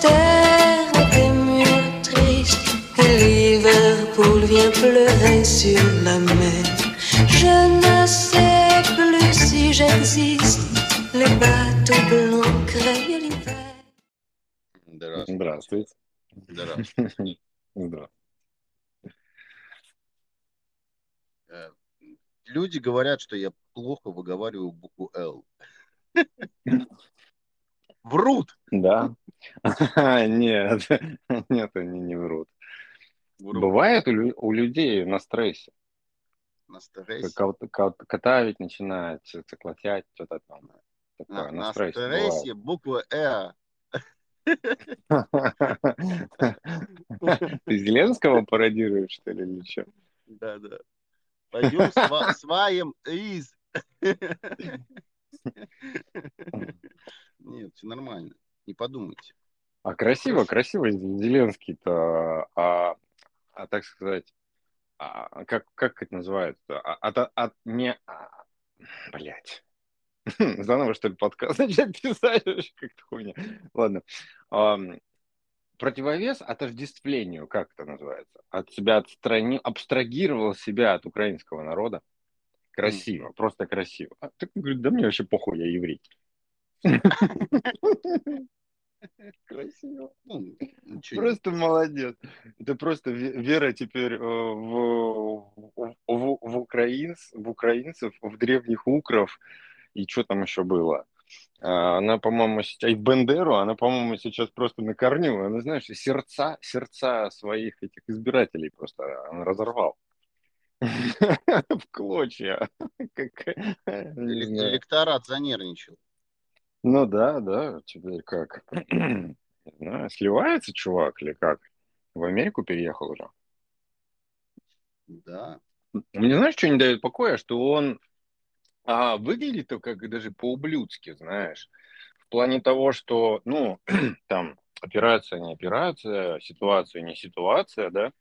terre des murs tristes et Liverpool vient pleurer sur la mer. Je ne sais plus si j'existe. Les bateaux blancs craignent l'hiver. Здравствуйте. Здравствуйте. Здравствуйте. Э, Люди говорят, что я плохо выговариваю букву Л. Врут. Да. Нет, нет, они не врут. Бывает у, лю- у людей на стрессе. На стрессе. Катавить начинает, циклотять, что-то там. На, стрессе буква Э. Ты Зеленского пародируешь, что ли, или что? Да, да. Пойдем сва- сваем из. Нет, все нормально. Не подумайте. А красиво, красиво Зеленский-то, а, а, так сказать, а, как, как это называется? А, от, от, не, а, блядь. Заново, что ли, подкаст начать писать? Как-то хуйня. Ладно. Ам, противовес отождествлению, как это называется? От себя отстранил, абстрагировал себя от украинского народа. Красиво, просто красиво. А ты говорит, да мне вообще похуй, я еврей. Красиво. Ну, Просто молодец. Это просто ве- вера теперь э, в, в, в, в украинц, в украинцев, в древних укров и что там еще было. А, Она, по-моему, сейчас и в Бендеру, она, по-моему, сейчас просто на корню. Она, знаешь, сердца, сердца своих этих избирателей просто она разорвал. В клочья. Электорат занервничал. Ну да, да, теперь как. Не знаю, сливается чувак или как? В Америку переехал уже. Да. Мне знаешь, что не дает покоя? Что он а, выглядит то как даже по-ублюдски, знаешь. В плане того, что, ну, там, операция не операция, ситуация не ситуация, да.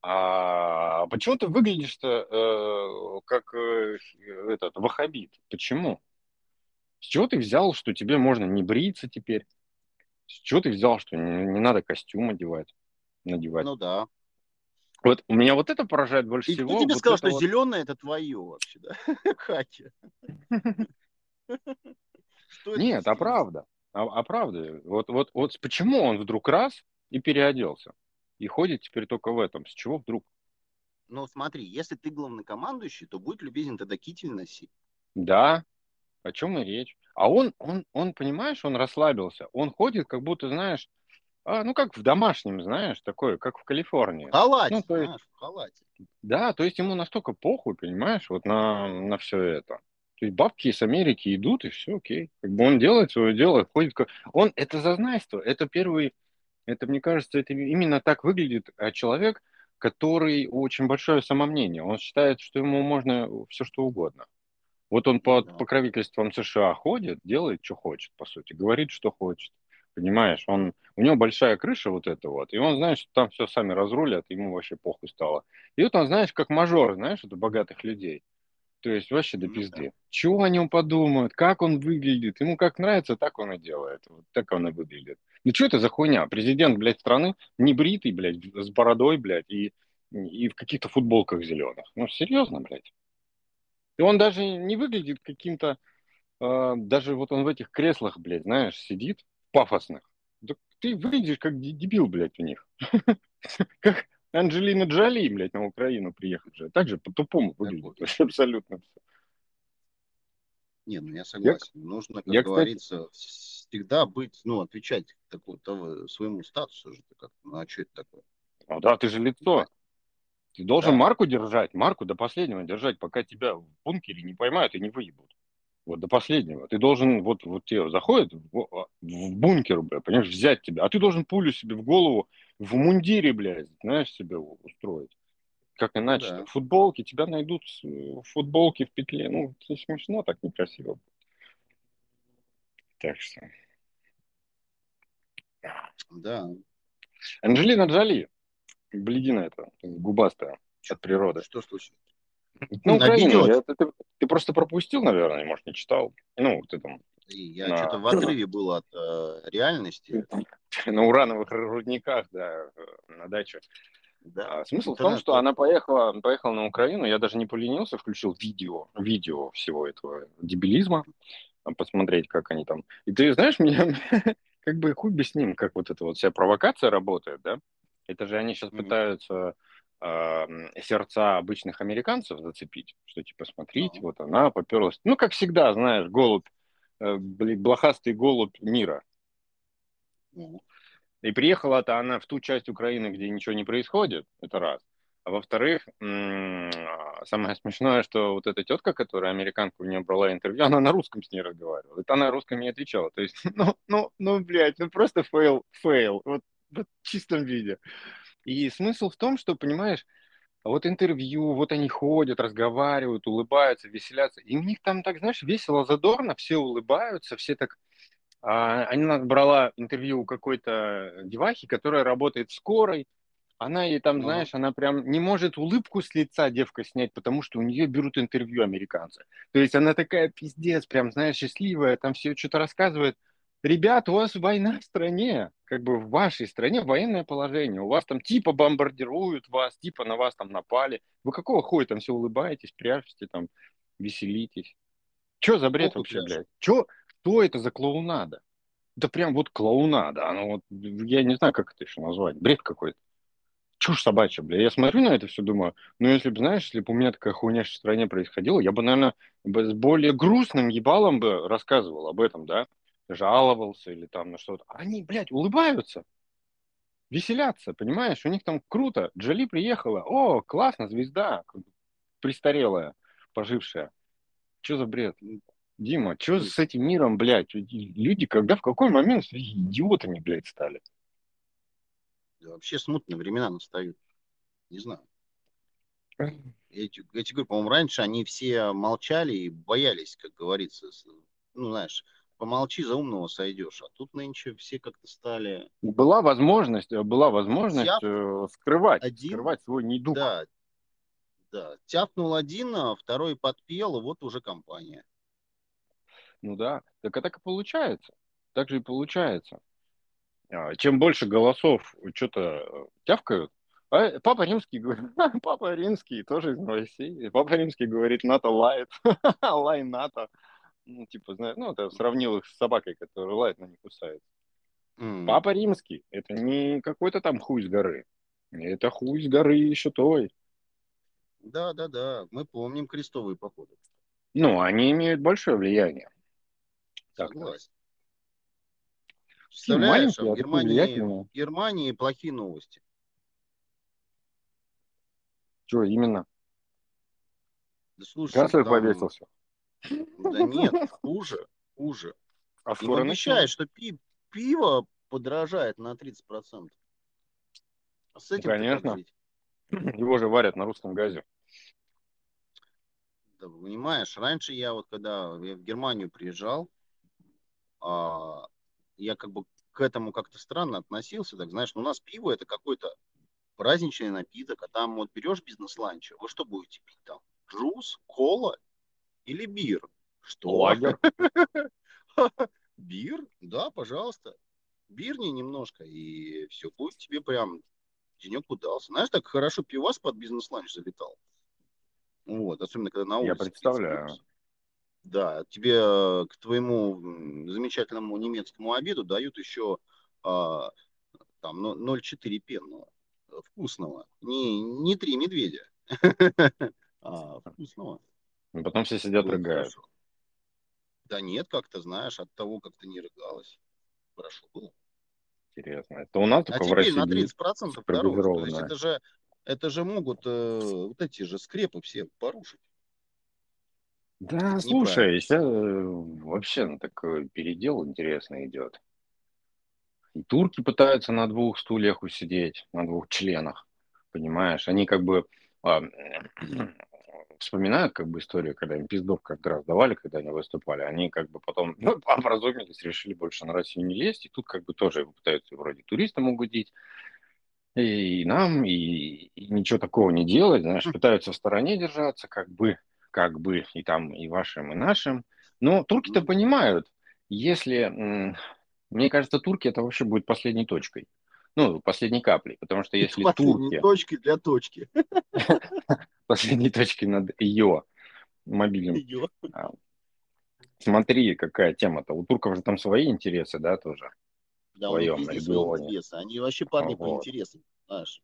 А почему ты выглядишь-то э, как э, этот вахабит? Почему? С чего ты взял, что тебе можно не бриться теперь? С чего ты взял, что не, не надо костюм одевать, надевать? Ну да. Вот у меня вот это поражает больше И всего. кто тебе вот сказал, что вот- зеленое это твое вообще, да? Это Нет, а правда. А, а правда. Вот, вот, вот почему он вдруг раз и переоделся? И ходит теперь только в этом. С чего вдруг? Ну смотри, если ты главнокомандующий, то будь любезен тогда китель носи. Да, о чем и речь. А он, он, он, понимаешь, он расслабился. Он ходит, как будто, знаешь, а, ну, как в домашнем, знаешь, такое, как в Калифорнии. В халате, Ну, то есть- знаешь, в халате. Да, то есть ему настолько похуй, понимаешь, вот на, на все это. То есть бабки из Америки идут, и все окей. Как бы он делает свое дело, ходит. Он, это зазнайство, это первый... Это, мне кажется, это именно так выглядит а, человек, который очень большое самомнение. Он считает, что ему можно все что угодно. Вот он под Да. покровительством США ходит, делает, что хочет, по сути, говорит, что хочет. Понимаешь, он, у него большая крыша вот эта вот, и он знает, что там все сами разрулят, ему вообще похуй стало. И вот он, знаешь, как мажор, знаешь, это богатых людей. То есть вообще до Ну пизды. Чего о нем подумают, как он выглядит, ему как нравится, так он и делает. Вот так он и выглядит. Ну что это за хуйня? Президент, блядь, страны не бритый, блядь, с бородой, блядь, и, и в каких-то футболках зеленых. Ну, серьезно, блядь. И он даже не выглядит каким-то, э, даже вот он в этих креслах, блядь, знаешь, сидит, пафосных. Да ты выглядишь как де- дебил, блядь, у них. Как Анджелина Джоли, блядь, на Украину приехать же. Так же по-тупому выглядит. Вообще Абсолютно все. Не, ну я согласен. Нужно, как я, кстати- говорится, всегда быть, ну, отвечать такому, того, своему статусу же. Как, ну, а что это такое? Ну да, ты же лицо. Ты должен Да. марку держать, марку до последнего держать, пока тебя в бункере не поймают и не выебут. Вот до последнего. Ты должен, вот, вот тебе заходит в, в бункер, бля, понимаешь, взять тебя, а ты должен пулю себе в голову в мундире, блядь, знаешь, себе устроить. Как иначе? да. В футболке тебя найдут с- в футболке в петле. Ну, это смешно, так некрасиво. Так что. Да. Анджелина Джоли, бледина эта, губастая от природы. Что случилось? Ну, На Украина, видео? я- ты, ты- ты просто пропустил, наверное, может, не читал. Ну, ты там И я На- что-то в отрыве был от э, реальности. на урановых рудниках, да, э, на даче. Да. А смысл в Интернет том, что она поехала, поехала на Украину, я даже не поленился, включил видео, видео всего этого дебилизма, посмотреть, как они там. И ты знаешь, меня как бы хуй бы с ним, как вот эта вот вся провокация работает, да? Это же они сейчас Мгм. пытаются м, сердца обычных американцев зацепить, что типа смотрите, Ага. вот она поперлась. Ну, как всегда, знаешь, голубь, э, блохастый голубь мира. Мгм. И приехала-то она в ту часть Украины, где ничего не происходит, это раз. А во-вторых, а, самое смешное, что вот эта тетка, которая американка у нее брала интервью, она на русском с ней разговаривала. Это она на русском не отвечала. То есть, ну, ну, ну, блядь, ну просто fail, fail, вот в чистом виде. И смысл в том, что, понимаешь, вот интервью, вот они ходят, разговаривают, улыбаются, веселятся. И у них там так, знаешь, весело, задорно, все улыбаются, все так... А, она брала интервью у какой-то девахи, которая работает в скорой. Она ей там, Ага. знаешь, она прям не может улыбку с лица девка снять, потому что у нее берут интервью американцы. То есть она такая пиздец, прям, знаешь, счастливая, там все что-то рассказывает. Ребят, у вас война в стране, как бы в вашей стране военное положение. У вас там типа бомбардируют вас, типа на вас там напали. Вы какого хуя там все улыбаетесь, прячете там, веселитесь? Че за бред Попу вообще, пляшут. блядь? Че, что это за клоунада? Да прям вот клоунада. Оно вот, я не знаю, как это еще назвать. Бред какой-то. Чушь собачья, бля. Я смотрю на это все, думаю, ну, если бы, знаешь, если бы у меня такая хуйня в стране происходила, я бы, наверное, с более грустным ебалом бы рассказывал об этом, да, жаловался или там на что-то. Они, блядь, улыбаются, веселятся, понимаешь? У них там круто. Джоли приехала, о, классно, звезда, престарелая, пожившая. Что за бред? Дима, что с этим миром, блядь? Люди когда, в какой момент идиотами, блядь, стали? Да вообще смутные времена настают. Не знаю. Я тебе говорю, по-моему, раньше они все молчали и боялись, как говорится. Ну, знаешь, помолчи, за умного сойдешь. А тут нынче все как-то стали... Была возможность, была возможность Тяп. э, скрывать, Один. скрывать свой недуг. Да, да. Тяпнул один, а второй подпел, и вот уже компания. Ну да, так а так и получается. Так же и получается. А, Чем больше голосов что-то тявкают, а Папа Римский говорит, Папа Римский тоже из новостей. Папа Римский говорит, НАТО лает, лай НАТО. Ну, типа, знаешь, ну, это сравнил их с собакой, которая лает, но не кусает. М. Папа Римский, это не какой-то там хуй с горы. Это хуй с горы еще той. Да, да, да. Мы помним крестовые походы. Ну, они имеют большое влияние. Так, Согласен. Представляешь, а а в такие Германии, в Германии плохие новости. Что именно? Да слушай, Канцлер там- повесился. Да нет, хуже, хуже. А Им скоро обещают, что пи- пиво подорожает на 30%. А с этим конечно. Его же варят на русском газе. Да, понимаешь, раньше я вот когда я в Германию приезжал, а, я как бы к этому как-то странно относился. Так знаешь, ну, у нас пиво это какой-то праздничный напиток, а там вот берешь бизнес-ланч, вы что будете пить там? Juice, cola или beer? Что? Lager. Beer? Да, пожалуйста. Бирни немножко, и все будет тебе прям денек удался. Знаешь, так хорошо пивас под бизнес-ланч залетал. Вот, особенно когда на улице. Я представляю. Да, тебе э, к твоему замечательному немецкому обеду дают еще а, там ну, 0,4 пенного. э, Вкусного. Не, не три медведя. А вкусного. Потом все сидят, Будет рыгают. хорошо. Да нет, как-то, знаешь, от того, как ты не рыгалась. Хорошо было. Интересно. Это у нас А только в теперь на России 30% дороже. То есть это же, это же могут э, вот эти же скрепы все порушить. Да, Это слушай, сейчас вообще ну, такой передел интересный идет. И турки пытаются на двух стульях усидеть, на двух членах, понимаешь? Они как бы а, вспоминают как бы историю, когда им пиздов как раз давали, когда они выступали. Они как бы потом ну, образумились, решили больше на Россию не лезть. И тут как бы тоже пытаются вроде туристам угодить. И нам, и, и ничего такого не делать, знаешь, пытаются в стороне держаться, как бы, как бы, и там, и вашим, и нашим. Но турки-то понимают, если, мне кажется, турки это вообще будет последней точкой. Ну, последней каплей, потому что если турки... точки для точки. Последней точки над ее мобильным. Ее. А, смотри, какая тема-то. У турков же там свои интересы, да, тоже? Да, своем регионе. Интересы. Они вообще парни вот. по интересам.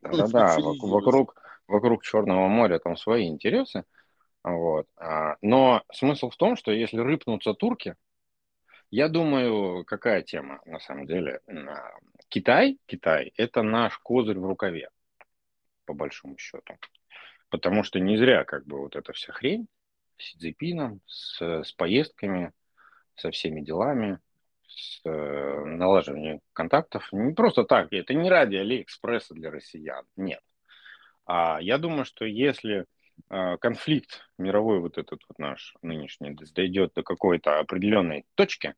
Да-да, вокруг, вокруг Черного моря там свои интересы. Вот. А, но смысл в том, что если рыпнутся турки, я думаю, какая тема на самом деле? Китай, Китай – это наш козырь в рукаве, по большому счету. Потому что не зря как бы вот эта вся хрень с Цзипином, с, с поездками, со всеми делами, с э, налаживанием контактов. Не просто так, это не ради Алиэкспресса для россиян, нет. А я думаю, что если э, конфликт мировой вот этот вот наш нынешний дойдет до какой-то определенной точки,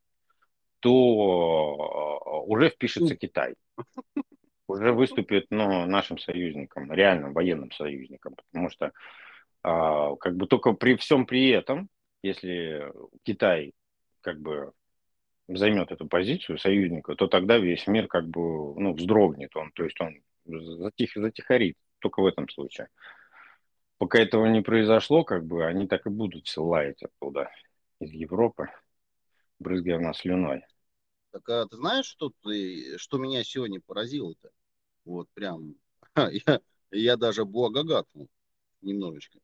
то э, уже впишется Китай. Уже выступит ну, нашим союзником, реальным военным союзником. Потому что а, как бы только при всем при этом, если Китай как бы займет эту позицию союзника, то тогда весь мир как бы ну, вздрогнет, он, то есть он затих, затихарит, только в этом случае. Пока этого не произошло, как бы они так и будут все лаять оттуда, из Европы, брызгая в нас слюной. Так а ты знаешь, что, ты, что меня сегодня поразило-то? Вот прям, я, я даже благогатнул немножечко.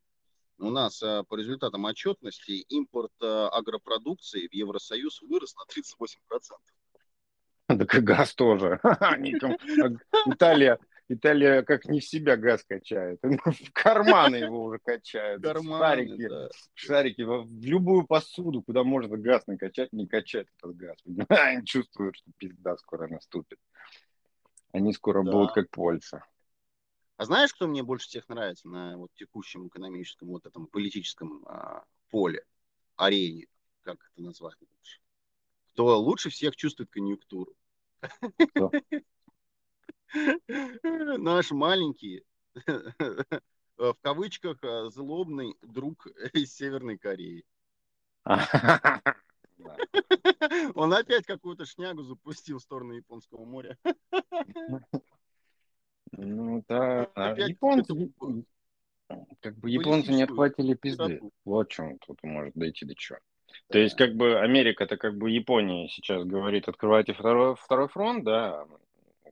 У нас а, по результатам отчетности импорт а, агропродукции в Евросоюз вырос на 38%. Так и газ тоже. Италия, Италия как не в себя газ качает. В карманы его уже качают. Карманы, шарики, да. шарики в любую посуду, куда можно газ накачать, не качать этот газ. Чувствуют, что пизда скоро наступит. Они скоро да. будут как Польша. А знаешь, кто мне больше всех нравится на вот текущем экономическом, вот этом политическом а, поле, арене, как это назвать лучше? Кто лучше всех чувствует конъюнктуру? Наш маленький, в кавычках, а, злобный друг из Северной Кореи. Он опять какую-то шнягу запустил в сторону Японского моря. Ну да, Опять японцы, как бы японцы не отхватили пизды. Вот чем тут может дойти до чего. То есть, как бы Америка, это как бы Япония сейчас говорит, открывайте второй, второй фронт, да,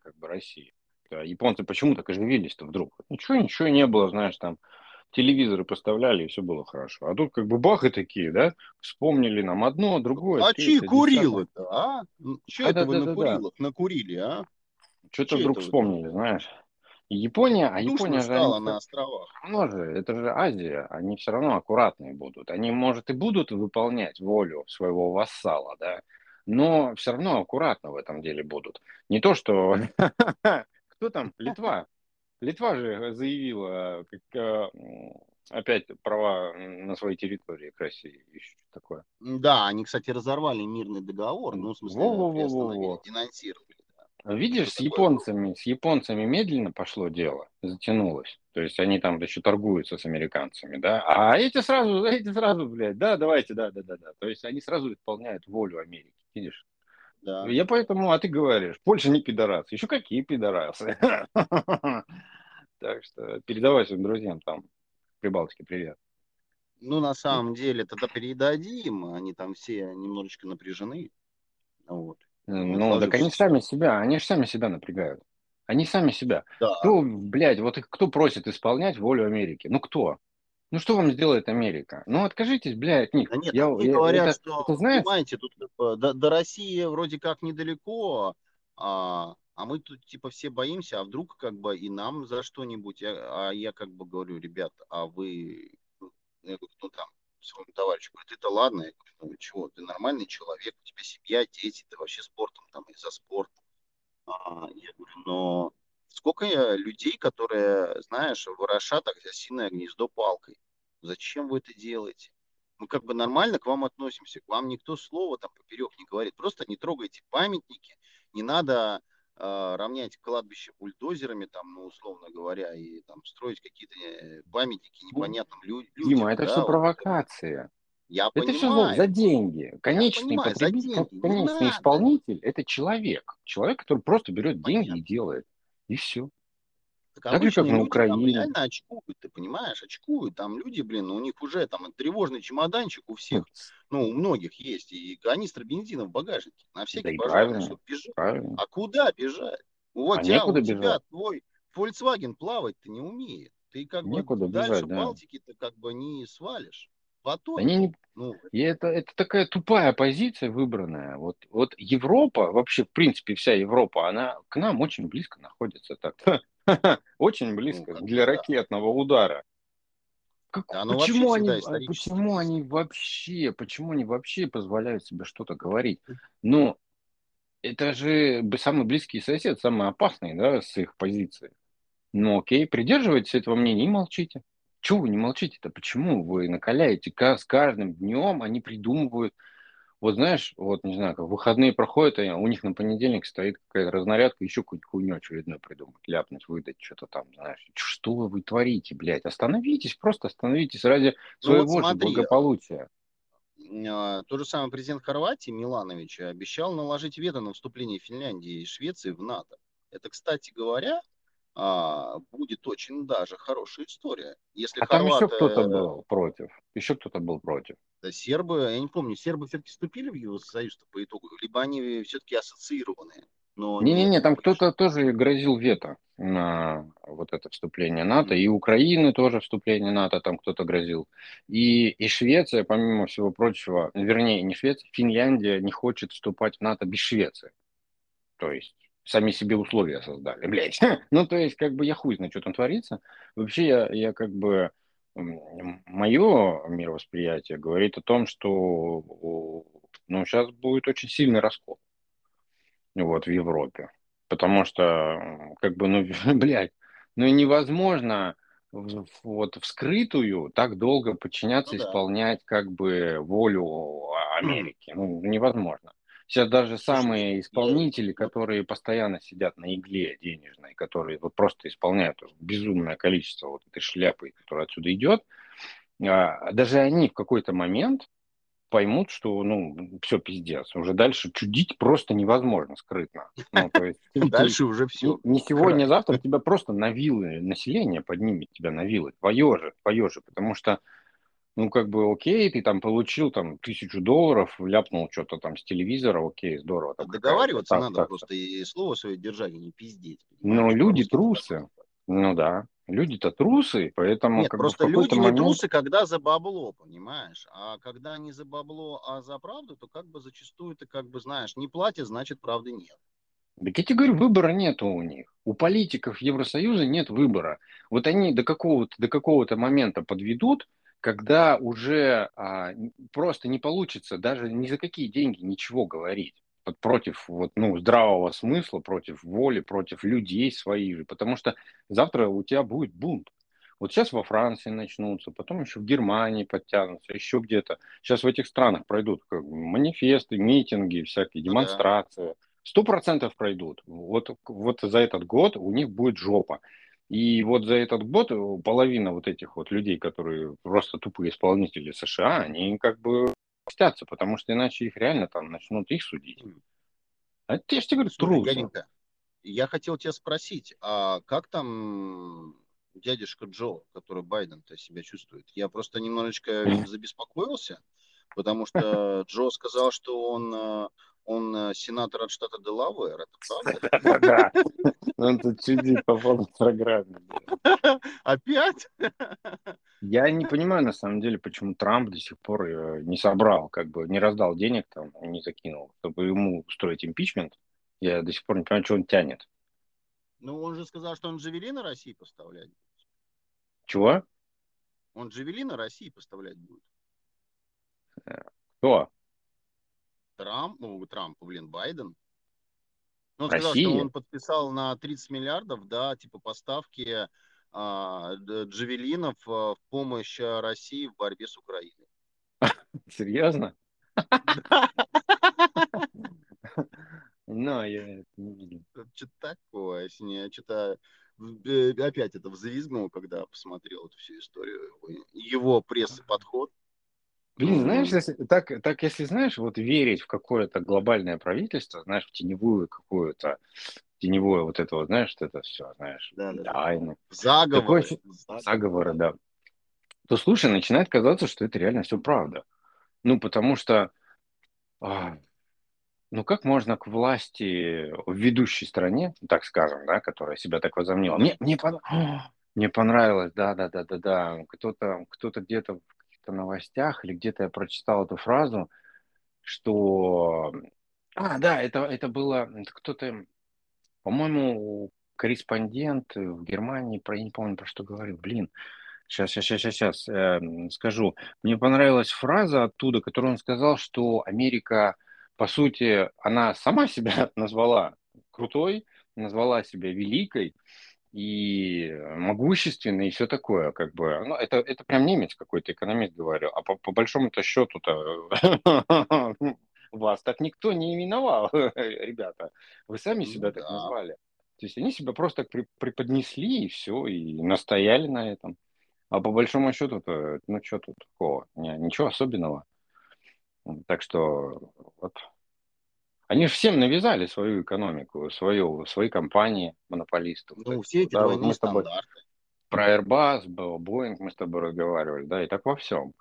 как бы Россия. Да, японцы почему так оживились-то вдруг? Ничего, ничего не было, знаешь, там телевизоры поставляли, и все было хорошо. А тут как бы бах и такие, да, вспомнили нам одно, другое. А чьи курилы-то, а? Че а, это да, вы да, на курилах да. накурили, а? Что-то вдруг вспомнили, знаешь. Япония, а Япония же... Стала на островах. Равно же, это же Азия, они все равно аккуратные будут. Они, может, и будут выполнять волю своего вассала, да, но все равно аккуратно в этом деле будут. Не то, что... Кто там? Литва. Литва же заявила как, э, опять права на своей территории к России. Еще такое. Да, они, кстати, разорвали мирный договор, ну, в смысле, во -во -во -во. денонсировали. Видишь, с японцами, с японцами медленно пошло дело, затянулось. То есть они там еще торгуются с американцами, да. А эти сразу, эти сразу, блядь, да, давайте, да, да, да, да. То есть они сразу исполняют волю Америки, видишь? Да. Я поэтому, а ты говоришь, Польша не пидорас. Еще какие пидорасы? Так что передавай своим друзьям там Прибалтике привет. Ну, на самом деле, тогда передадим. Они там все немножечко напряжены. Вот. Ну, так они сами себя, они же сами себя напрягают. Они сами себя. Да. Кто, блядь, вот кто просит исполнять волю Америки? Ну, кто? Ну, что вам сделает Америка? Ну, откажитесь, блядь, от них. Да нет, я, они я, говорят, это, что, это, знаешь... понимаете, тут до, до России вроде как недалеко, а, а мы тут типа все боимся, а вдруг как бы и нам за что-нибудь, а, а я как бы говорю, ребят, а вы, ну, я говорю, ну там, своему товарищу, говорит, это ладно, я говорю, ну чего, ты нормальный человек, у тебя семья, дети, ты вообще спортом там и за спорт. А, я говорю, но сколько людей, которые, знаешь, ворошат осиное гнездо палкой. Зачем вы это делаете? Мы как бы нормально к вам относимся, к вам никто слова там поперек не говорит. Просто не трогайте памятники, не надо э, равнять кладбище бульдозерами, там, ну, условно говоря, и там строить какие-то э, памятники непонятным людям. Дима, это да, все провокация. Я Это понимаю. все за, за деньги. Конечный понимаю, за деньги. Не конечный исполнитель – это человек. Человек, который просто берет деньги Понятно. и делает. И все. Так Так же, как на там реально очкуют, ты понимаешь, очкуют. Там люди, блин, у них уже там тревожный чемоданчик у всех, ну, у многих есть, и канистра бензина в багажнике, на всякий Да пожарный, чтобы бежать. Правильно. А куда бежать? Вот А тебя, у тебя бежать. твой Volkswagen плавать-то не умеет. Ты как Некуда бы дальше бежать, да. Балтики-то как бы не свалишь. Потом, Они не ну, И это, это такая тупая позиция выбранная. Вот, вот Европа, вообще, в принципе, вся Европа, она к нам очень близко находится. Так. Очень близко Ну, как для да. ракетного удара. Как- Да, оно почему, они, а почему близко. они вообще, почему они вообще позволяют себе что-то говорить? Ну, это же самый близкий сосед, самый опасный, да, с их позиции. Ну, окей, придерживайтесь этого мнения и молчите. Чего вы не молчите-то? Почему вы накаляете? Ка- С каждым днем они придумывают. Вот знаешь, вот не знаю, как выходные проходят, и у них на понедельник стоит какая-то разнарядка, еще какую-нибудь хуйню очередную придумать, ляпнуть, выдать, что-то там, знаешь. Что вы творите, блядь? Остановитесь, просто остановитесь ради Ну вот своего же смотри, благополучия. А, Тот же самый президент Хорватии Миланович обещал наложить вето на вступление Финляндии и Швеции в НАТО. Это, кстати говоря, а, будет очень даже хорошая история. Если А там еще хорваты, кто-то был против. Еще кто-то был против. да, сербы, я не помню, сербы все-таки вступили в Евросоюз по итогу, либо они все-таки ассоциированные. Не-не-не, там кто-то тоже грозил вето на вот это вступление НАТО, и Украины тоже вступление НАТО там кто-то грозил. И, и Швеция, помимо всего прочего, вернее, не Швеция, Финляндия не хочет вступать в НАТО без Швеции. То есть сами себе условия создали, блядь. Ну, то есть, как бы я хуй знаю, что там творится. Вообще, я, я как бы... Мое мировосприятие говорит о том, что ну, сейчас будет очень сильный раскол вот, в Европе. Потому что, как бы, ну, блядь, ну, невозможно вот вскрытую так долго подчиняться, Ну да. исполнять, как бы, волю Америки. Ну, невозможно. Сейчас даже самые исполнители, которые постоянно сидят на игле денежной, которые вот просто исполняют безумное количество вот этой шляпы, которая отсюда идет, а, даже они в какой-то момент поймут, что, ну, все пиздец. Уже дальше чудить просто невозможно скрытно. Ну, то есть, Дальше уже все. не, не сегодня, а завтра тебя просто на вилы, население поднимет тебя на вилы, твое же, твое же, потому что, ну, как бы, окей, ты там получил там тысячу долларов, ляпнул что-то там с телевизора, окей, здорово. там Договариваться какая-то надо так- просто и слово свое держать, и не пиздеть. Но понимаешь? люди трусы. так. Ну да, люди-то трусы, поэтому Нет, как бы просто какой-то люди не момент... трусы, когда за бабло, понимаешь? А когда не за бабло, а за правду, то как бы зачастую ты как бы знаешь, не платят, значит правды нет. Так я тебе говорю, выбора нету у них. У политиков Евросоюза нет выбора. Вот они до какого-то, до какого-то момента подведут, когда уже а, просто не получится даже ни за какие деньги ничего говорить. Вот против вот, ну, здравого смысла, против воли, против людей своих же. Потому что завтра у тебя будет бунт. Вот сейчас во Франции начнутся, потом еще в Германии подтянутся, еще где-то. Сейчас в этих странах пройдут манифесты, митинги, всякие Ну демонстрации. Сто процентов пройдут. Вот, вот за этот год у них будет жопа. И вот за этот год половина вот этих вот людей, которые просто тупые исполнители США, они как бы мстятся, потому что иначе их реально там начнут их судить. А я же тебе говорю, дяденька, я хотел тебя спросить, а как там дядюшка Джо, который Байден-то себя чувствует? Я просто немножечко забеспокоился, потому что Джо сказал, что он, э, он э, сенатор от штата Делавэр, это правда? Да, он тут чудит по полной программе. Опять? Я не понимаю, на самом деле, почему Трамп до сих пор э, не собрал, как бы не раздал денег там, не закинул, чтобы ему устроить импичмент. Я до сих пор не понимаю, что он тянет. Ну, он же сказал, что он джавелины России поставлять. Чего? Он джавелины России поставлять будет. Кто? Трамп, ну, Трамп, блин, Байден. Ну, Он сказал, Россия? что он подписал на 30 миллиардов, да, типа поставки а, джавелинов а, в помощь а, России в борьбе с Украиной. Серьезно? Ну, я это не видел. Что-то такое, если не, что-то опять это взвизгнул, когда посмотрел эту всю историю. Его пресс-подход. Блин, знаешь, если, так, так если знаешь, вот верить в какое-то глобальное правительство, знаешь, в теневую какую-то, теневое вот это вот, знаешь, это все, знаешь, Да, да. тайны, Заговоры. Такое заговоры, да, то слушай, начинает казаться, что это реально все правда. Ну, потому что, а, ну, как можно к власти в ведущей стране, так скажем, да, которая себя так возомнила, мне, мне, пон- мне понравилось, да, да, да, да, да, кто-то, кто-то где-то в каких-то новостях или где-то я прочитал эту фразу, что, а, да, это, это было, кто-то, по-моему, корреспондент в Германии, про, я не помню, про что говорил, блин, Сейчас, сейчас, сейчас, сейчас эм, скажу. Мне понравилась фраза оттуда, которую он сказал, что Америка, по сути, она сама себя назвала крутой, назвала себя великой и могущественной и все такое, как бы. Ну, это, это прям немец какой-то, экономист говорил. А по, по большому-то счету-то вас так никто не именовал, ребята. Вы сами Ну себя так назвали. То есть они себя просто преподнесли и все, и настояли на этом. А по большому счету-то, ну что тут такого? Ничего особенного. Так что вот. Они же всем навязали свою экономику, свою, свои компании, монополистов. Ну, все эти да, вот мы с тобой стандарты. про Airbus, Boeing мы с тобой разговаривали, да, и так во всем.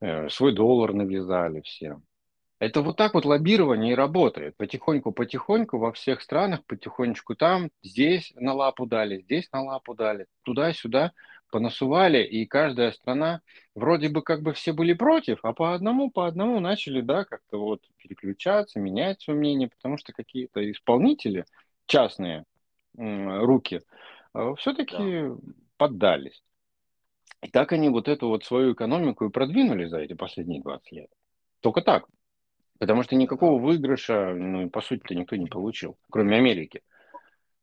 Э, Свой доллар навязали всем. Это вот так вот лоббирование и работает. Потихоньку-потихоньку во всех странах, потихонечку там, здесь на лапу дали, здесь на лапу дали, туда-сюда понасували, и каждая страна, вроде бы как бы все были против, а по одному, по одному начали, да, как-то вот переключаться, менять свое мнение, потому что какие-то исполнители, частные руки, все-таки поддались. И так они вот эту вот свою экономику и продвинули за эти последние 20 лет. Только так. Потому что никакого выигрыша, ну, по сути-то, никто не получил, кроме Америки.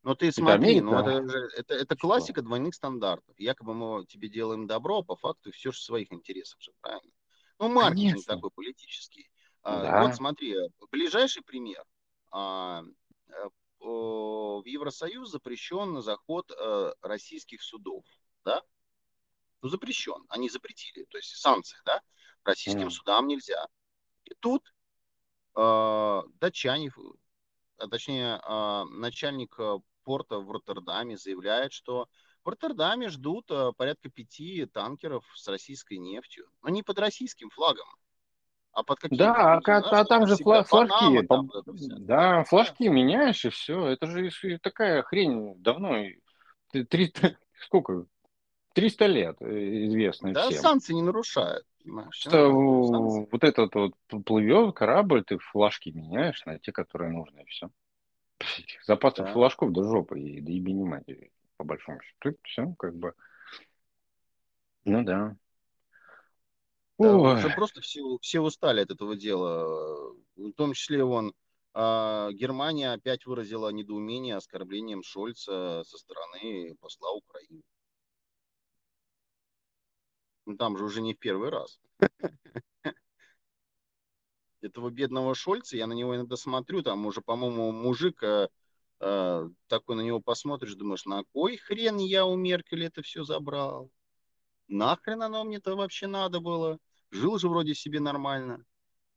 Но ты смотри, ну это, же- это, это классика двойных стандартов. Якобы мы тебе делаем добро, а по факту все же своих интересов же, правильно? Ну, маркетинг Конечно. такой политический. А, Да. Вот смотри, ближайший пример. А, э, В Евросоюз запрещен заход э, российских судов, да? Ну, запрещен. Они запретили. То есть санкции, да? Российским Мгм. судам нельзя. И тут э, датчане, а точнее э, начальник э, порта в Роттердаме заявляет, что в Роттердаме ждут э, порядка пяти танкеров с российской нефтью. Но не под российским флагом, а под каким-то Да, а, а там же фла- флажки. Там всё. Да, флажки меняешь, и все. Это же такая хрень давно. и т- 300, сколько? 300 лет э, известно Да, всем. санкции не нарушают. Что вот этот вот плывет корабль, ты флажки меняешь на те, которые нужны, и все. Запасов Да. флажков до жопы, и да не матери, по большому счету. Все, как бы. Ну да. Да, уже просто все, все устали от этого дела. В том числе вон а, Германия опять выразила недоумение оскорблением Шольца со стороны посла Украины. Ну, там же уже не в первый раз. Этого бедного Шольца, я на него иногда смотрю, там уже, по-моему, мужик э, э, такой на него посмотришь, думаешь, на кой хрен я у Меркеля это все забрал? Нахрен оно мне-то вообще надо было? Жил же вроде себе нормально.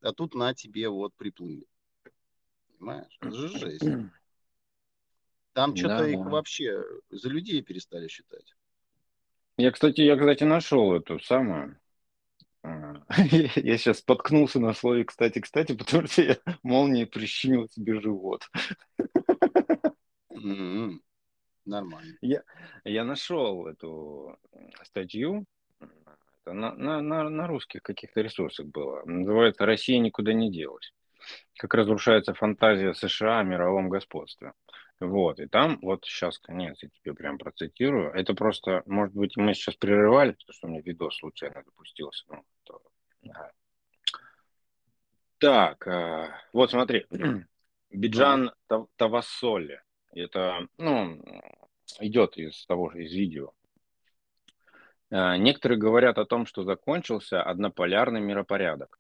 А тут на тебе вот приплыли. Понимаешь? Это же жесть. Там что-то Да, их да. вообще за людей перестали считать. Я, кстати, я, кстати, нашел эту самую. Я сейчас споткнулся на слове «кстати, кстати», потому что я молнией прищемил себе живот. М-м. Нормально. Я нашел эту статью, это на, на, на, на русских каких-то ресурсах было. Называется «Россия никуда не делась». Как разрушается фантазия США о мировом господстве. Вот, и там, вот сейчас конец, я тебе прям процитирую. Это просто, может быть, мы сейчас прерывали, потому что у меня видос случайно запустился. Ну. Так, а, вот смотри. Биджан Тав- Тавассоли. Это, ну, идет из того же, из видео. А, Некоторые говорят о том, что закончился однополярный миропорядок.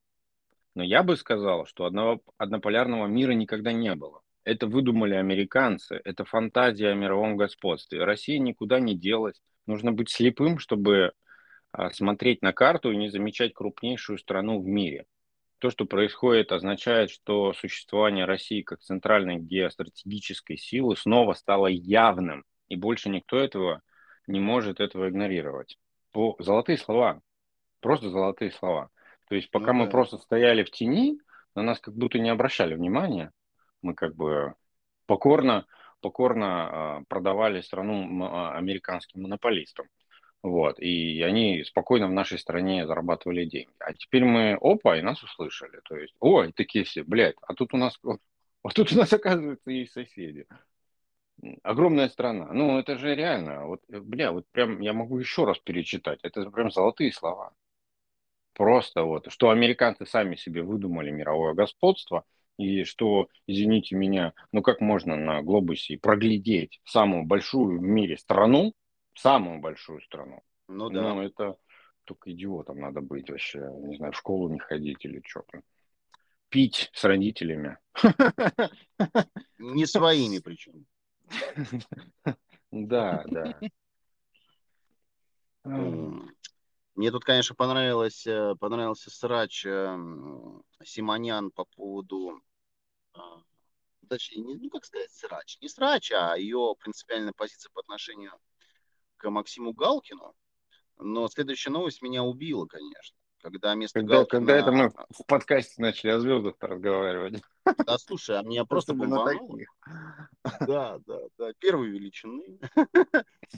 Но я бы сказал, что одного, однополярного мира никогда не было. Это выдумали американцы, это фантазия о мировом господстве. Россия никуда не делась. Нужно быть слепым, чтобы смотреть на карту и не замечать крупнейшую страну в мире. То, что происходит, означает, что существование России как центральной геостратегической силы снова стало явным, и больше никто этого не может этого игнорировать. По, золотые слова, просто золотые слова. То есть пока ну, мы просто стояли в тени, на нас как будто не обращали внимания, мы как бы покорно, покорно э, продавали страну э, американским монополистам. Вот, и они спокойно в нашей стране зарабатывали деньги. А теперь мы, опа, и нас услышали. То есть, ой, такие все, блядь, а тут у нас, а тут у нас, оказывается, есть соседи. Огромная страна. Ну, это же реально. Вот, бля, вот прям я могу еще раз перечитать. Это прям золотые слова. Просто вот, что американцы сами себе выдумали мировое господство, и что, извините меня, ну как можно на глобусе проглядеть самую большую в мире страну, самую большую страну. Ну да. Ну, это только идиотом надо быть вообще. Не знаю, в школу не ходить или что. Пить с родителями. Не своими причем. Да, да. Мне тут, конечно, понравилось, э, понравился срач эм, Симонян по поводу а, точнее, ну, как сказать, срач. Не срач, а ее принципиальная позиция по отношению к Максиму Галкину. Но следующая новость меня убила, конечно. Когда вместо когда, Галкина... Когда это мы в подкасте начали о звездах разговаривать. Да, слушай, а меня просто бомбануло. Да, да, да, первой величины.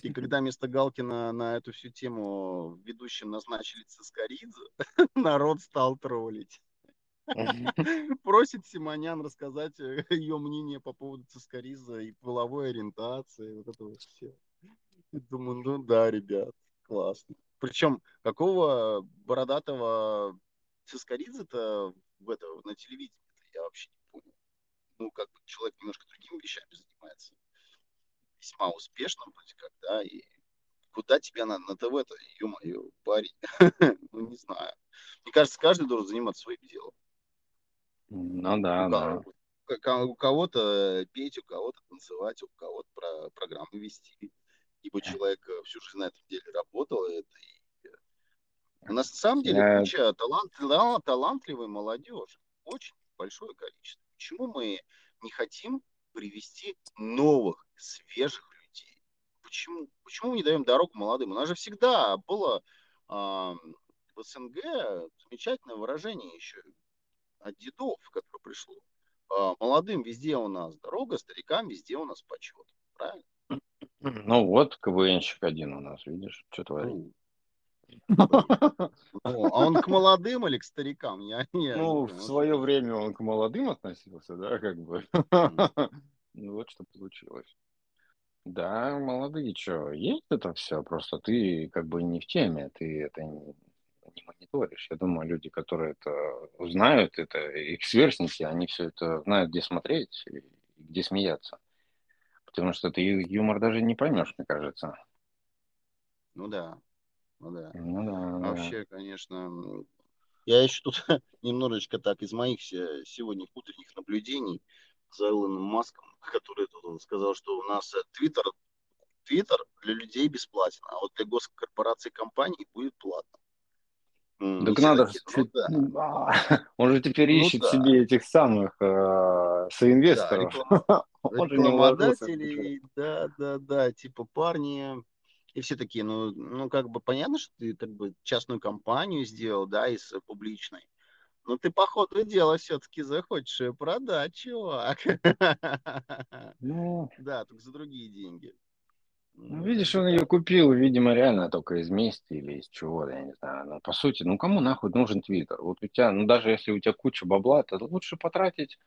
И когда вместо Галкина на эту всю тему ведущим назначили Цискоридзе, народ стал троллить. Просит Симонян рассказать э, ее мнение по поводу Цискориза и половой ориентации, вот это вот все. И думаю, ну да, ребят, классно. Причем какого бородатого Цискоридзе-то в это, на телевидении я вообще не понял. Ну, как бы человек немножко другими вещами занимается. Весьма успешно вроде как, да, и куда тебя на, на ТВ-то, ё-моё, парень, ну, не знаю. Мне кажется, каждый должен заниматься своим делом. Ну да, да. У кого-то петь, у кого-то танцевать, у кого-то про программы вести ибо человек э, всю жизнь на этом деле работал. Это и... Э, у нас на самом деле куча талант, талантливой молодежи, очень большое количество. Почему мы не хотим привести новых, свежих людей? Почему? Почему мы не даем дорогу молодым? У нас же всегда было э, в СНГ замечательное выражение еще от дедов, которое пришло. Э, молодым везде у нас дорога, старикам везде у нас почет. Правильно? Ну вот, КВНщик один у нас, видишь, что творит. Ну, а он к молодым или к старикам? Я, я, ну, в свое время он к молодым относился, да, как бы. Ну вот что получилось. Да, молодые, что, есть это все, просто ты как бы не в теме, ты это не, не мониторишь. Я думаю, люди, которые это узнают, это их сверстники, они все это знают, где смотреть и где смеяться. Потому что ты юмор даже не поймешь, мне кажется. Ну да. Ну да. Ну да. Вообще, да. конечно, я еще тут немножечко так из моих сегодня утренних наблюдений за Илоном Маском, который тут он сказал, что у нас Твиттер Твиттер для людей бесплатен, а вот для госкорпораций и компаний будет платно. Так надо же, ну, да. он же теперь ну, ищет да. себе этих самых э, соинвесторов. Да, рекламодателей, да, да, да, типа парни, и все такие, ну, ну, как бы понятно, что ты как бы частную компанию сделал, да, из публичной. Но ты, по ходу дела, все-таки захочешь ее продать, чувак. Ну, да, только за другие деньги. Ну, видишь, он ее купил, видимо, реально только из мести или из чего, я не знаю. Но по сути, ну кому нахуй нужен Твиттер? Вот у тебя, ну даже если у тебя куча бабла, то лучше потратить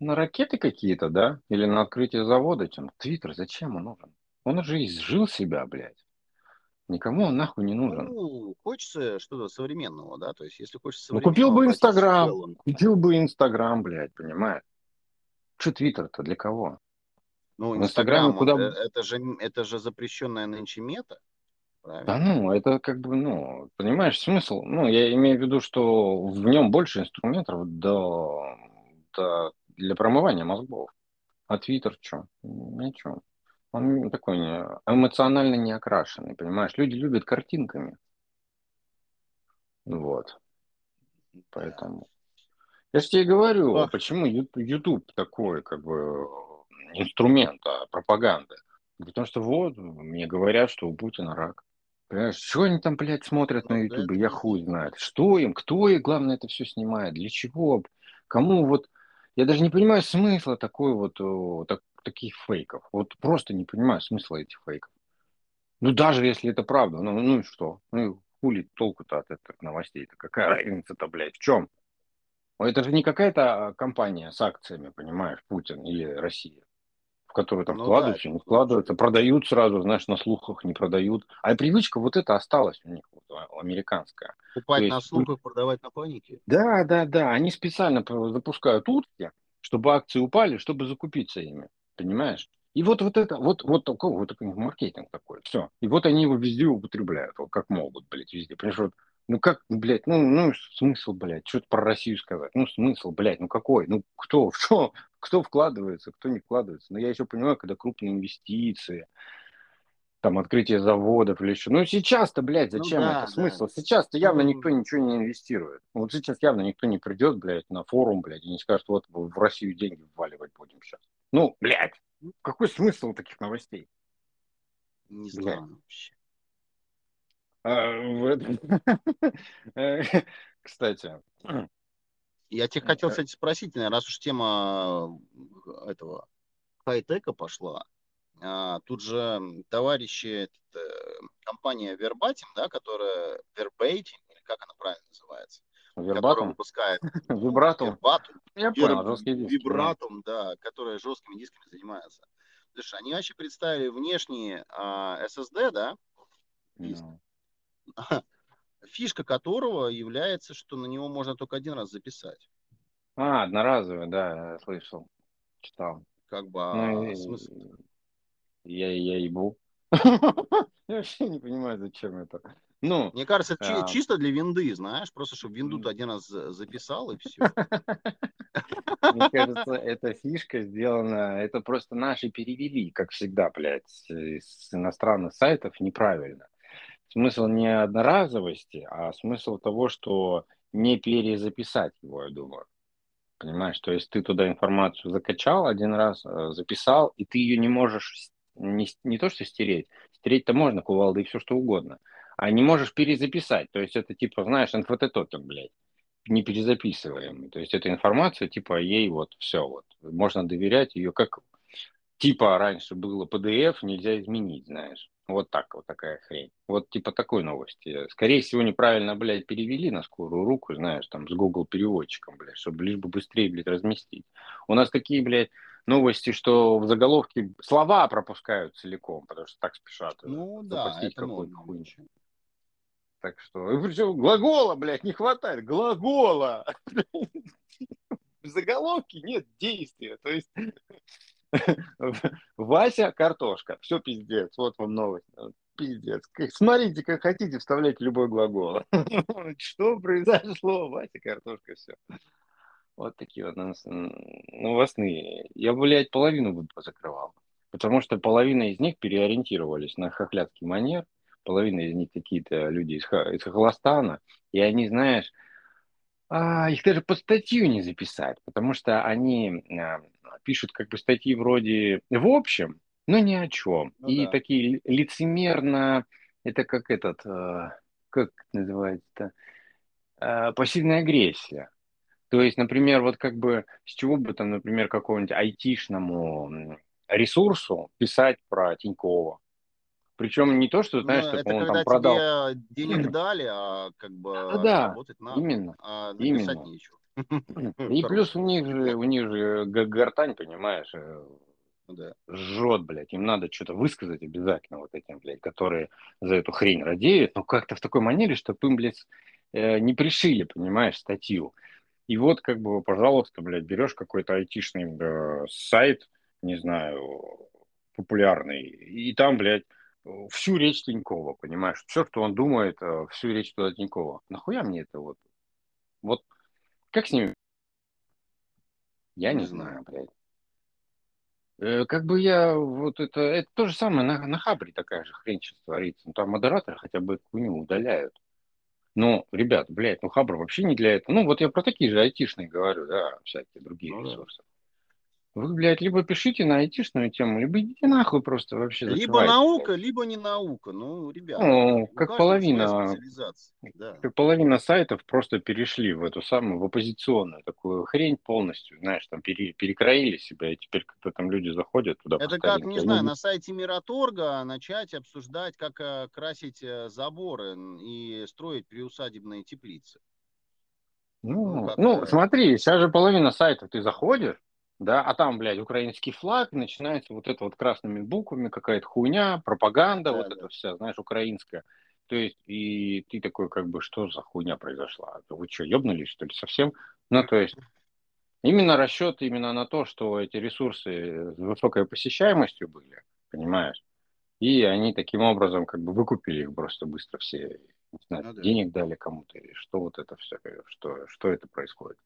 на ракеты какие-то, да? Или на открытие завода, чем Твиттер. Зачем он нужен? Он уже изжил себя, блядь. Никому он нахуй не нужен. Ну, хочется что-то современного, да? То есть, если хочется Ну, купил бы Инстаграм. Купил бы Инстаграм, блядь, понимаешь? Что Твиттер-то для кого? Ну, Инстаграм, куда... Э, это, же, это же запрещенная нынче мета. Правильно? Да ну, это как бы, ну, понимаешь, смысл, ну, я имею в виду, что в нем больше инструментов до, до, для промывания мозгов. А Твиттер что? Ничего. Он такой не, эмоционально не окрашенный, понимаешь? Люди любят картинками. Вот. Поэтому. Я же тебе говорю, Ах. почему YouTube такой, как бы, инструмент а, пропаганды. Потому что вот, мне говорят, что у Путина рак. Понимаешь, что они там, блядь, смотрят на Ютубе, я хуй знает. Что им, кто и главное, это все снимает, для чего, кому вот... Я даже не понимаю смысла такой вот, так- таких фейков. Вот просто не понимаю смысла этих фейков. Ну, даже если это правда, ну, ну и что? Ну, хули толку-то от этих новостей-то? Какая разница-то, блядь, в чем? Это же не какая-то а, компания с акциями, понимаешь, Путин или Россия, в которую там Ну да, вкладываются, это не вкладываются, продают сразу, знаешь, на слухах не продают. А привычка вот это осталась у них, вот, а, американская. Покупать То на есть, слухах, продавать на панике. Да, да, да, они специально запускают утки, чтобы акции упали, чтобы закупиться ими, понимаешь? И вот, вот это, вот, вот такой, вот такой маркетинг такой, все. И вот они его везде употребляют, вот как могут, блядь, везде. Понимаешь, вот, ну как, блядь, ну, ну смысл, блядь, что-то про Россию сказать, ну смысл, блядь, ну какой, ну кто, что, кто вкладывается, кто не вкладывается. Но я еще понимаю, когда крупные инвестиции, там открытие заводов или еще. Ну сейчас-то, блядь, Ну зачем да, это смысл? да. Сейчас-то явно Ну, никто ничего не инвестирует. Вот сейчас явно никто не придет, блядь, на форум, блядь, и не скажет, вот в Россию деньги вваливать будем сейчас. Ну, блядь, какой смысл таких новостей? не Блядь. знаю вообще. А, Э, Кстати, Я тебя хотел, кстати, спросить, раз уж тема э, этого хай-тека пошла, а, тут же товарищи, э, компания Verbatim, да, которая Verbatim, или как она правильно называется, вербатум, выпускает вибратум. Verbatim, Я понял, жесткий диск. да. Вибратум, да, которая жесткими дисками занимается. Слушай, они вообще представили внешние а, SSD, да, диск, фишка которого является, что на него можно только один раз записать. А, одноразовый, да, я слышал, читал. Как бы, Ну, а смысл? я, я ебу. Я вообще не понимаю, зачем это. Ну, Мне кажется, это А. чисто для винды, знаешь, просто чтобы винду ты один раз за- записал и все. Мне кажется, эта фишка сделана, это просто наши перевели, как всегда, блядь, с иностранных сайтов неправильно. Смысл не одноразовости, а смысл того, что не перезаписать его, я думаю. Понимаешь, то есть ты туда информацию закачал один раз, э, записал, и ты ее не можешь не, не то что стереть, стереть-то можно кувалдой все что угодно, а не можешь перезаписать. То есть это типа, знаешь, НФТ-токен, блядь не перезаписываемый. То есть эта информация, типа, ей вот все, вот. Можно доверять ее, как типа раньше было PDF, нельзя изменить, знаешь. Вот так вот такая хрень. Вот типа такой новости. Скорее всего, неправильно, блядь, перевели на скорую руку, знаешь, там, с Google переводчиком, блядь, чтобы лишь бы быстрее, блядь, разместить. У нас такие, блядь, новости, что в заголовке слова пропускают целиком, потому что так спешат. э, Ну да, это модно. Так что, и причем глагола, блядь, не хватает, глагола. В заголовке нет действия, то есть Вася картошка, все пиздец, вот вам новость, пиздец. Как- Смотрите, как хотите, вставляйте любой глагол. Что произошло, Вася картошка, все. Вот такие вот новостные. Я, блядь, половину бы закрывал. Потому что половина из них переориентировались на хохлядский манер, половина из них какие-то люди из, из Хохлостана, и они, знаешь, а, их даже под статью не записать, потому что они а, пишут как бы статьи вроде в общем, но ни о чем. Ну и да. такие ли- лицемерно, это как этот, а, как называется-то, А, пассивная агрессия. То есть, например, вот как бы с чего бы там, например, какому-нибудь айтишному ресурсу писать про Тинькова. Причем не то, что, Ну, знаешь, чтобы это он когда там продал. тебе денег дали, а как бы Да-да, работать надо, именно. а написать именно. нечего. И плюс у них же, у них же гортань, понимаешь, э, Ну Да. жжет, блядь. Им надо что-то высказать обязательно вот этим, блядь, которые за эту хрень радеют, но как-то в такой манере, чтобы им, блядь, э, не пришили, понимаешь, статью. И вот, как бы, пожалуйста, блядь, берешь какой-то айтишный э, сайт, не знаю, популярный, и там, блядь, всю речь Тинькова, понимаешь? Все, что он думает, э, всю речь туда Тинькова. Нахуя мне это вот? Вот как с ними? Я Не знаю. блядь. Э, Как бы я вот это, это то же самое на, на Хабре такая же хрень сейчас творится. Ну, там модераторы хотя бы хуйню удаляют. Ну, ребят, блядь, ну Хабр вообще не для этого. Ну, вот я про такие же айтишные говорю, да, всякие другие Ну да. Вы, блядь, либо пишите на айтишную тему, либо идите нахуй просто вообще Либо закрывайте. наука, либо не наука. Ну, ребята, Ну, как половина-. Да. Как половина сайтов просто перешли в эту самую, в оппозиционную такую хрень полностью, знаешь, там пере- перекроили себя, и теперь когда там люди заходят туда Это как, не знаю, на сайте Мираторга начать обсуждать, как э, красить э, заборы и строить приусадебные теплицы. Ну, Ну, ну, э, смотри, сейчас же половина сайтов ты заходишь, да, а там, блядь, украинский флаг, начинается вот это вот красными буквами какая-то хуйня, пропаганда, Да, вот да. это вся, знаешь, украинская. То есть, и ты такой, как бы, что за хуйня произошла? Вы что, ебнулись, что ли, совсем? Ну, то есть, именно расчет именно на то, что эти ресурсы с высокой посещаемостью были, понимаешь? И они таким образом как бы выкупили их просто быстро все, не знаю, Ну да. денег дали кому-то, или что вот это все, что, что это происходит.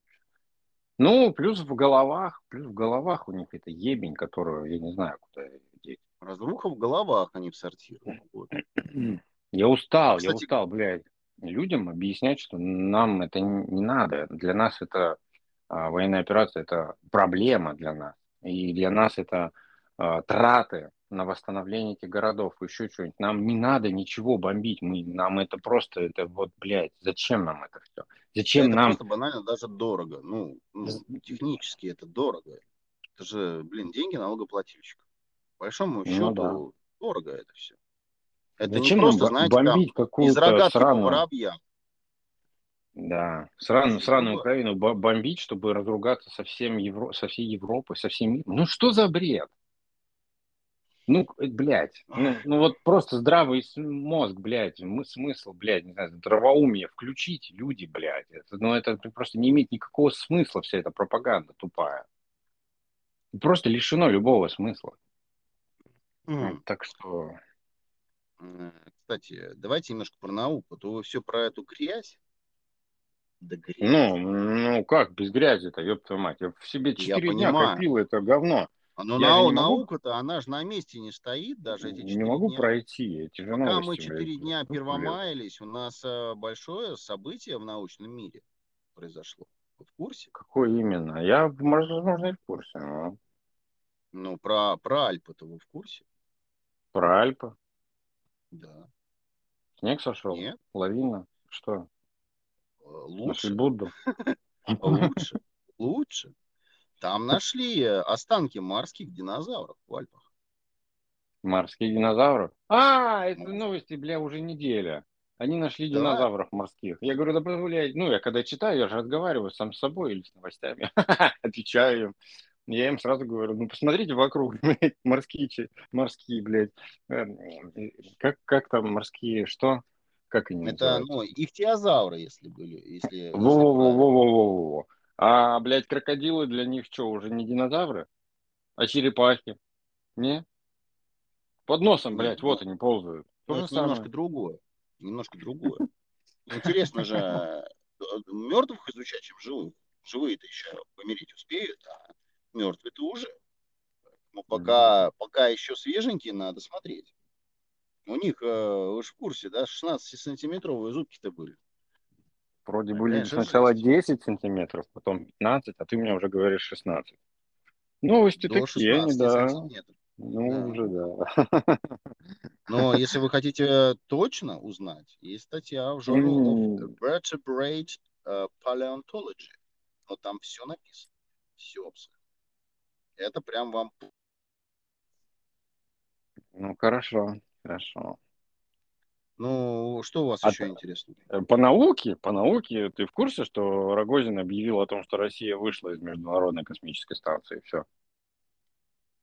Ну, плюс в головах, плюс в головах у них это ебень, которую я не знаю, куда деть. Разруха в головах, а не в сортирах. Вот. Я устал, я Кстати- устал, блядь, людям объяснять, что нам это не не надо. Для нас это а, военная операция, это проблема для нас. И для нас это а, траты на восстановление этих городов, еще что-нибудь. Нам не надо ничего бомбить. Мы, нам это просто, это вот, блядь, зачем нам это все? Зачем это нам... просто банально даже дорого. Ну, ну, технически это дорого. Это же, блин, деньги налогоплательщика. По большому Ну счету, да. дорого это все. Это Зачем не просто, нам знаете, там, бомбить из какую-то рогатки по сраную... воробьям. Да, сраную, сраную Другое. Украину бо- бомбить, чтобы разругаться со, всем Евро... со всей Европой, со всем миром. Ну что за бред? Ну, блядь, ну, ну вот просто здравый мозг, блядь, мы- смысл, блядь, не знаю, здравоумие включить, люди, блядь. Это, ну это просто не имеет никакого смысла вся эта пропаганда тупая. Просто лишено любого смысла. М. Так что, Э, Кстати, давайте немножко про науку. То вы все про эту грязь. Да грязь. ну, ну как без грязи-то, ёб твою мать. Я в себе четыре дня копил это говно. А, Но я же нау- не могу- наука-то, она же на месте не стоит даже эти Не четыре могу дня. пройти эти же Пока мы новости, четыре блядь. дня Ну, первомаялись, у нас э, большое событие в научном мире произошло. Вы в курсе? Какой именно? Я, возможно, и в курсе. но Ну, про, про Альпы-то вы в курсе? Про Альпы. Да. Снег сошел? Нет? Лавина? Что? Э, Нашли Лучше. Будду? Лучше. Лучше. Там нашли э, останки морских динозавров в Альпах. Морские динозавры? А, это Ну. новости, бля, уже неделя. Они нашли Да. динозавров морских. Я говорю, да блядь, ну, я когда читаю, я же разговариваю сам с собой или с новостями. Отвечаю им. Я им сразу говорю, ну, посмотрите вокруг, блядь, морские, морские, блядь, эм, как, как там морские, что? Как они Это, называются? ну, ихтиозавры, если были. Если. Во-во-во-во-во-во. А, блядь, крокодилы для них что, уже не динозавры? А черепахи? Не? Под носом, Не, блядь, ну, вот они ползают. То Ну, же это немножко самое. другое. Немножко другое. Интересно же э, мертвых изучать, чем живых. Живые-то еще помереть успеют, а мертвые-то уже. Ну, пока, пока еще свеженькие, надо смотреть. У них, э, вы же в курсе, да, 16-сантиметровые зубки-то были. Вроде Такая были же сначала жесть. 10 сантиметров, потом 15, а ты мне уже говоришь 16. Новости До такие, они, 16 да. сантиметров. Ну, Да. уже да. Но если вы хотите точно узнать, есть статья в Journal of Vertebrate э, Paleontology. Но там все написано. Все абсолютно. Это прям вам... Ну, хорошо, хорошо. Ну, что у вас А еще т- интересно? Э, По науке, по науке, ты в курсе, что Рогозин объявил о том, что Россия вышла из Международной космической станции? Все.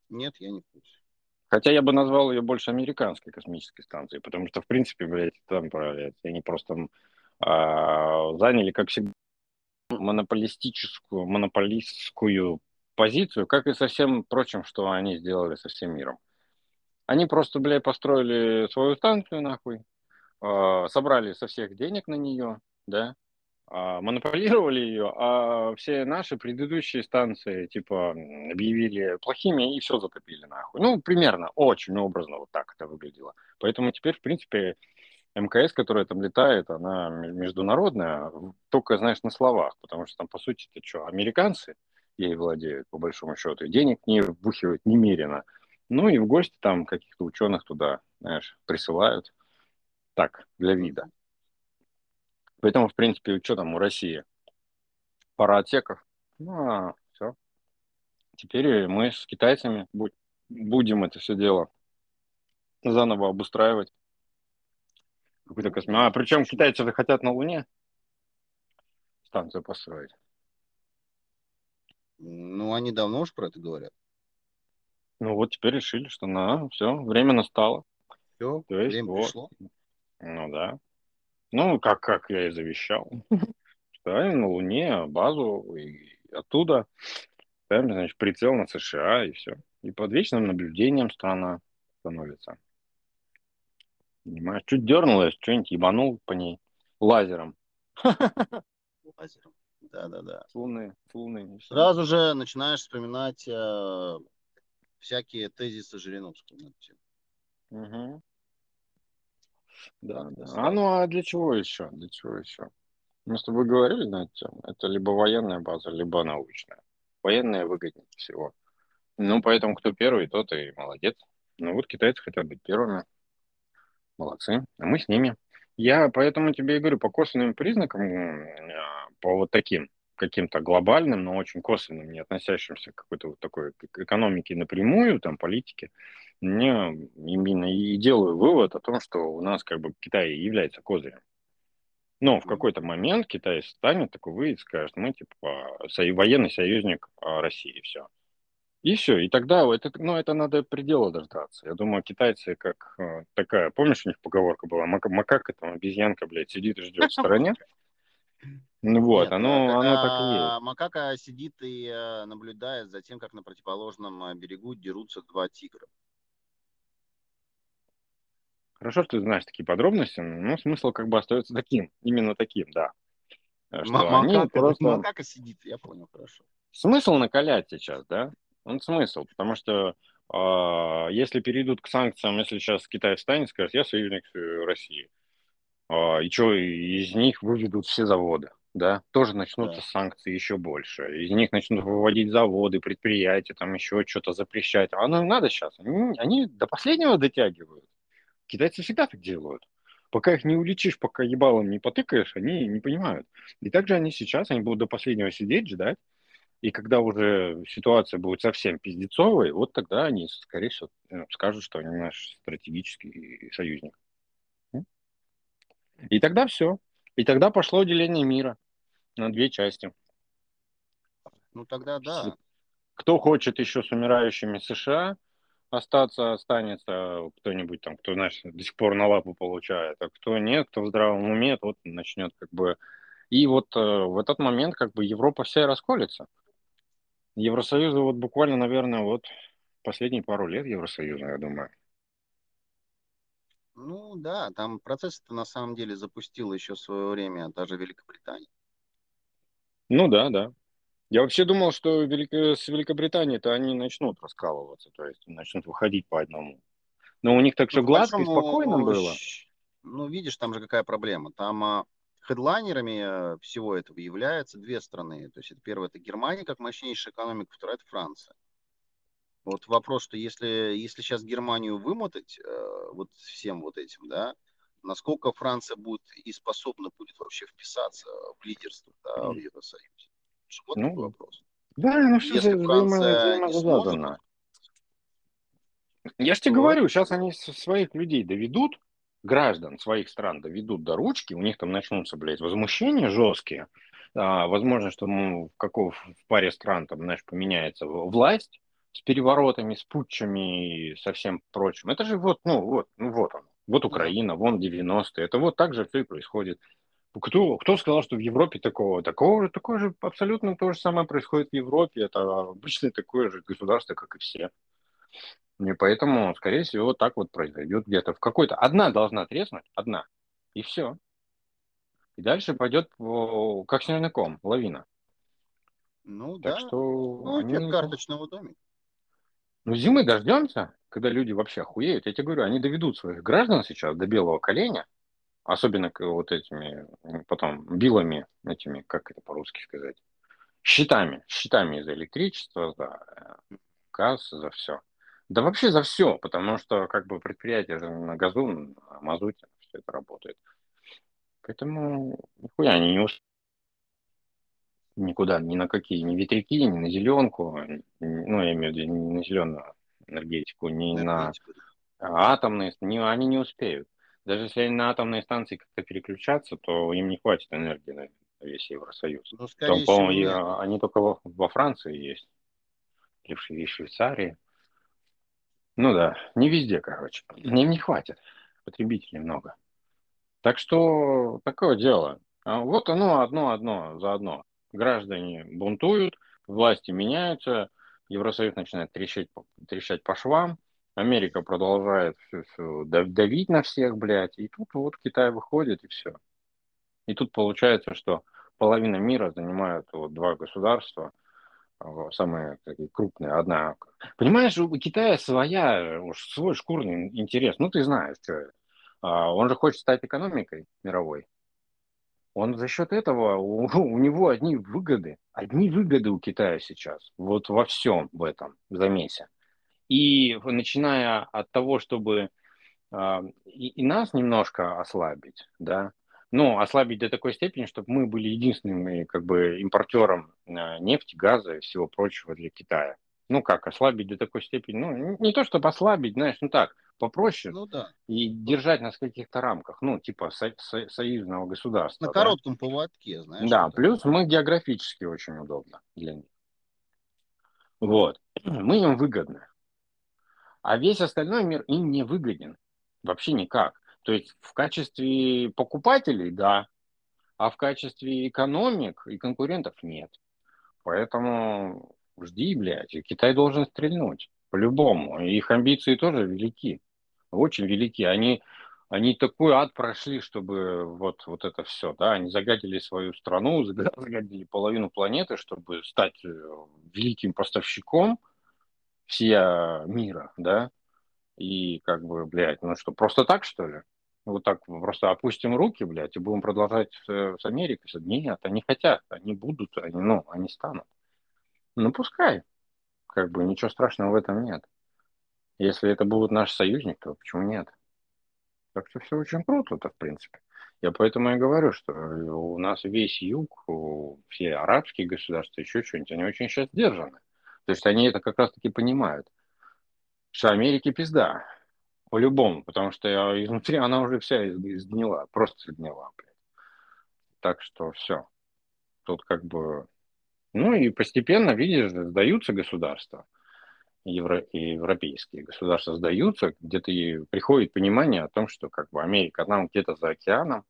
Нет, я не в курсе. Хотя я бы назвал ее больше американской космической станцией, потому что, в принципе, блядь, там, блядь, они просто а, заняли, как всегда, монополистическую, монополистскую позицию, как и со всем прочим, что они сделали со всем миром. Они просто, блядь, построили свою станцию, нахуй, собрали со всех денег на нее, да, а, монополировали ее, а все наши предыдущие станции, типа, объявили плохими и все затопили, нахуй. Ну, примерно, очень образно вот так это выглядело. Поэтому теперь, в принципе, МКС, которая там летает, она международная, только, знаешь, на словах, потому что там, по сути, это что, американцы ей владеют, по большому счету, и денег не вбухивают немерено. Ну и в гости там каких-то ученых туда, знаешь, присылают. Так, для вида. Поэтому, в принципе, что там у России? Пара отсеков. Ну, а все. Теперь мы с китайцами будем это все дело заново обустраивать. Какую-то космос. А причем китайцы же хотят на Луне станцию построить. Ну, они давно уж про это говорят. Ну вот теперь решили, что на все, время настало. Все, То есть, время вот. пришло. Ну да. Ну, как, как я и завещал. Ставим на Луне базу, и оттуда ставим, значит, прицел на США, и все. И под вечным наблюдением страна становится. Понимаешь, чуть дернулась, что-нибудь ебанул по ней лазером. Лазером, да-да-да. С луны, с луны. Сразу же начинаешь вспоминать э, всякие тезисы Жириновского. Угу. Да, да. А ну а для чего еще? Для чего еще? Мы с тобой говорили на эту тему. Это либо военная база, либо научная. Военная выгоднее всего. Ну, поэтому кто первый, тот и молодец. Ну вот китайцы хотят быть первыми. Молодцы. А мы с ними. Я поэтому тебе и говорю, по косвенным признакам, а, по вот таким каким-то глобальным, но очень косвенным, не относящимся к какой-то вот такой экономике напрямую, там, политике, мне именно и делаю вывод о том, что у нас как бы Китай является козырем. Но в какой-то момент Китай станет такой выйдет, скажет, мы типа военный союзник а, России, все. И все, и тогда это, ну, это надо предела дождаться. Я думаю, китайцы как э, такая, помнишь, у них поговорка была, Мак, макака, там, обезьянка, блядь, сидит и ждет в стороне. Ну вот, Нет, оно, оно так и есть. Макака сидит и э, наблюдает за тем, как на противоположном э, берегу дерутся два тигра. Хорошо, что ты знаешь такие подробности, но смысл как бы остается таким, именно таким, да. Что макака, просто... макака сидит, я понял, хорошо. Смысл накалять сейчас, да? Он смысл, потому что э, если перейдут к санкциям, если сейчас Китай встанет, скажет, я союзник России, э, и что, из них выведут все заводы, да, тоже начнутся да. санкции еще больше. Из них начнут выводить заводы, предприятия, там еще что-то запрещать. А ну надо сейчас. Они, они до последнего дотягивают. Китайцы всегда так делают. Пока их не уличишь, пока ебалом не потыкаешь, они не понимают. И также они сейчас, они будут до последнего сидеть, ждать, и когда уже ситуация будет совсем пиздецовой, вот тогда они, скорее всего, э, скажут, что они наш стратегический союзник. И тогда все. И тогда пошло деление мира на две части. Ну тогда да. Кто хочет еще с умирающими США остаться, останется кто-нибудь там, кто, знаешь, до сих пор на лапу получает, а кто нет, кто в здравом уме, тот начнет как бы... И вот э, в этот момент как бы Европа вся и расколется. Евросоюзу вот буквально, наверное, вот последние пару лет Евросоюза, я думаю. Ну да, там процесс-то на самом деле запустил еще в свое время даже Великобритания. Ну да, да. Я вообще думал, что Велик... с Великобританией-то они начнут раскалываться, то есть начнут выходить по одному. Но у них так все ну, гладко и спокойно было. Ну, видишь, там же какая проблема. Там а, Хедлайнерами э, всего этого являются две страны. То есть это первое это Германия как мощнейшая экономика, вторая это Франция. Вот вопрос, что если, если сейчас Германию вымотать э, вот всем вот этим, да, насколько Франция будет и способна будет вообще вписаться в лидерство да, в Евросоюзе? Вот ну, вопрос. Да, ну все если сможет, я же тебе говорю, сейчас они своих людей доведут, граждан своих стран доведут до ручки, у них там начнутся, блядь, возмущения жесткие, а, возможно, что ну, в, каков, в паре стран там, знаешь, поменяется власть с переворотами, с путчами и со всем прочим. Это же вот, ну вот, ну вот он, вот Украина, вон 90-е, это вот так же все и происходит. Кто, кто сказал, что в Европе такого? Такого же, такое же абсолютно то же самое происходит в Европе. Это обычное такое же государство, как и все. И поэтому, скорее всего, так вот произойдет где-то в какой-то. Одна должна треснуть, одна, и все. И дальше пойдет как снежный ком, лавина. Ну так да. Что ну, они... эффект карточного домика. Ну, зимы дождемся, когда люди вообще охуеют. Я тебе говорю, они доведут своих граждан сейчас до белого коленя, особенно вот этими, потом, билами этими, как это по-русски сказать, счетами, счетами за электричество, за газ, за все. Да вообще за все, потому что как бы предприятие же на газу, на мазуте все это работает. Поэтому нихуя они не успеют никуда, ни на какие, ни ветряки, ни на зеленку, ну, я имею в виду не на зеленую энергетику, ни энергетику. на атомные, не, они не успеют. Даже если они на атомные станции как-то переключаться, то им не хватит энергии на весь Евросоюз. Ну, Там, по-моему, они только во, во Франции есть, или в Швейцарии. Ну да, не везде, короче. Им не хватит. Потребителей много. Так что такое дело. А вот оно одно-одно за одно. Граждане бунтуют, власти меняются, Евросоюз начинает трещать, трещать по швам, Америка продолжает все, все давить на всех, блядь, и тут вот Китай выходит, и все. И тут получается, что половина мира занимают вот два государства, а, самые такие крупные, одна. Понимаешь, у Китая своя, уж свой шкурный интерес. Ну, ты знаешь, что а, он же хочет стать экономикой мировой. Он за счет этого, у, у него одни выгоды, одни выгоды у Китая сейчас, вот во всем в этом замесе. И начиная от того, чтобы э, и, и нас немножко ослабить, да, ну, ослабить до такой степени, чтобы мы были единственным как бы импортером э, нефти, газа и всего прочего для Китая. Ну как, ослабить до такой степени, ну, не то чтобы ослабить, знаешь, ну так, попроще ну, да. и держать нас в каких-то рамках, ну, типа со- со- союзного государства. На да? коротком поводке, знаешь. Да, плюс мы географически очень удобно для них. Вот. Мы им выгодны. А весь остальной мир им не выгоден. Вообще никак. То есть в качестве покупателей, да, а в качестве экономик и конкурентов нет. Поэтому жди, блядь, Китай должен стрельнуть. По-любому. Их амбиции тоже велики. Очень велики. Они, они такой ад прошли, чтобы вот, вот это все, да, они загадили свою страну, загадили половину планеты, чтобы стать э, великим поставщиком – всея мира, да, и как бы, блядь, ну что, просто так, что ли? Вот так просто опустим руки, блядь, и будем продолжать с, Америкой. Нет, они хотят, они будут, они, ну, они станут. Ну, пускай. Как бы ничего страшного в этом нет. Если это будут наши союзники, то почему нет? Так что все очень круто-то, в принципе. Я поэтому и говорю, что у нас весь юг, все арабские государства, еще что-нибудь, они очень сейчас держаны. То есть они это как раз-таки понимают, что Америке пизда. По-любому, потому что изнутри она уже вся изгнила, просто изгнила. Так что все. Тут как бы... Ну и постепенно, видишь, сдаются государства, евро... европейские государства сдаются, где-то приходит понимание о том, что как бы Америка нам где-то за океаном,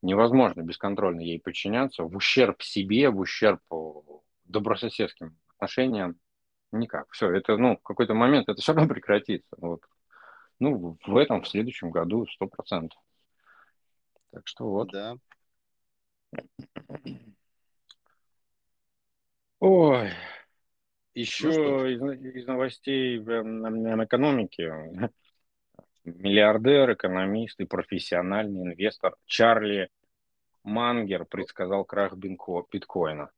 невозможно бесконтрольно ей подчиняться в ущерб себе, в ущерб добрососедским отношениям никак. Все, это, ну, в какой-то момент это все равно прекратится. Вот. Ну, в этом, в следующем году, сто процентов. Так что вот. Да. Ой, еще ну, из, из новостей на экономике. Миллиардер, экономист и профессиональный инвестор Чарли Мангер предсказал крах биткоина.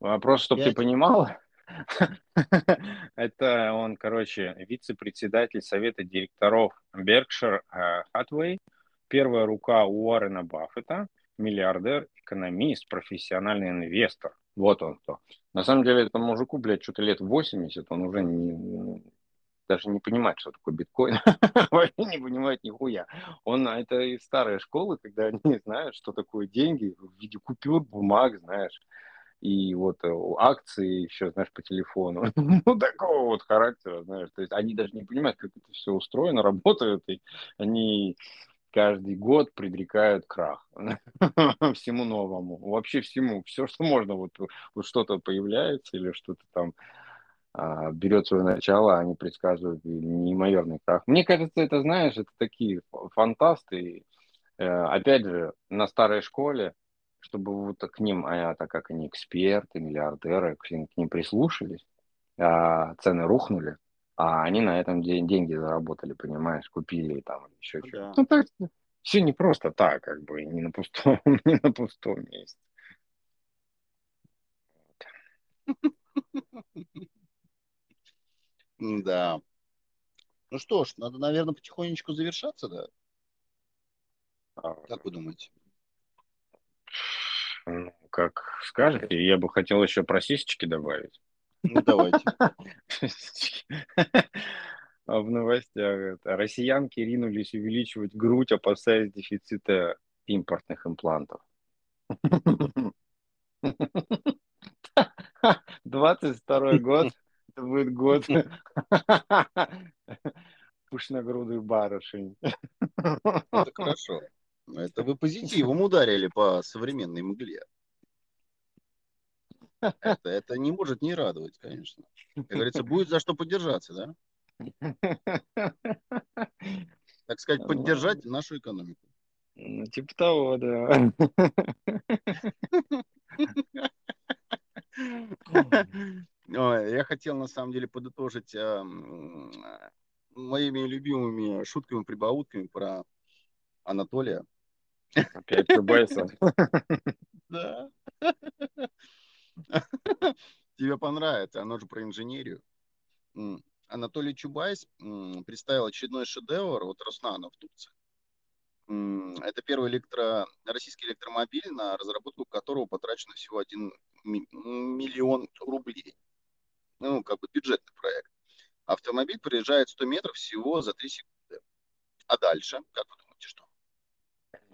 Вопрос, чтобы ты понимал, Это он, короче, вице-председатель совета директоров Berkshire Hathaway, первая рука Уоррена Баффета, миллиардер, экономист, профессиональный инвестор. Вот он кто. На самом деле, этому мужику, блядь, что-то лет 80, он уже не, даже не понимает, что такое биткоин. Вообще не понимает нихуя. Он, это из старой школы, когда они знают, что такое деньги в виде купюр, бумаг, знаешь и вот э, акции еще, знаешь, по телефону. ну, такого вот характера, знаешь. То есть они даже не понимают, как это все устроено, работают, и они каждый год предрекают крах всему новому, вообще всему, все, что можно, вот, вот что-то появляется или что-то там а, берет свое начало, они предсказывают неимоверный крах. Мне кажется, это, знаешь, это такие фантасты, э, опять же, на старой школе, чтобы вот к ним, а так как они эксперты, миллиардеры, к ним, к ним прислушались, а цены рухнули, а они на этом день, деньги заработали, понимаешь, купили там еще ну, что-то. Ну, так, все не просто так, как бы, не на пустом, не на пустом месте. Да. Ну что ж, надо, наверное, потихонечку завершаться, да? А, Как вы думаете? Ну, как скажете, я бы хотел еще про сисечки добавить. Ну, давайте. А В новостях россиянки ринулись увеличивать грудь, опасаясь дефицита импортных имплантов. 22 год, это будет год пышногрудых барышень. Это хорошо. Это вы позитивом ударили по современной мгле. Это, это не может не радовать, конечно. Как говорится, будет за что поддержаться, да? Так сказать, поддержать нашу экономику. Ну, типа того, да. Я хотел на самом деле подытожить а, м, моими любимыми шутками, прибаутками про Анатолия. Опять Чубайса. Да. Тебе понравится, оно же про инженерию. Анатолий Чубайс представил очередной шедевр от Роснана в Турции. Это первый электро... российский электромобиль, на разработку которого потрачено всего 1 миллион рублей. Ну, как бы бюджетный проект. Автомобиль проезжает 100 метров всего за 3 секунды. А дальше, как вы думаете?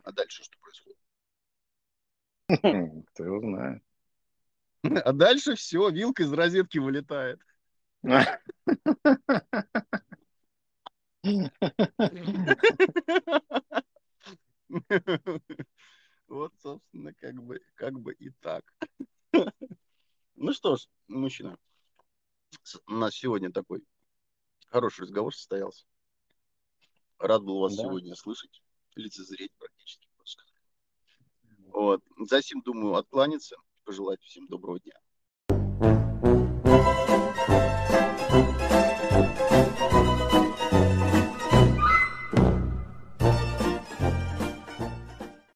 А дальше что происходит? Кто его знает. А дальше все, вилка из розетки вылетает. Вот, собственно, как бы, как бы и так. Ну что ж, мужчина, у нас сегодня такой хороший разговор состоялся. Рад был вас Да. сегодня слышать, лицезреть практически просто. Вот. Затем, думаю, откланяться, пожелать всем доброго дня.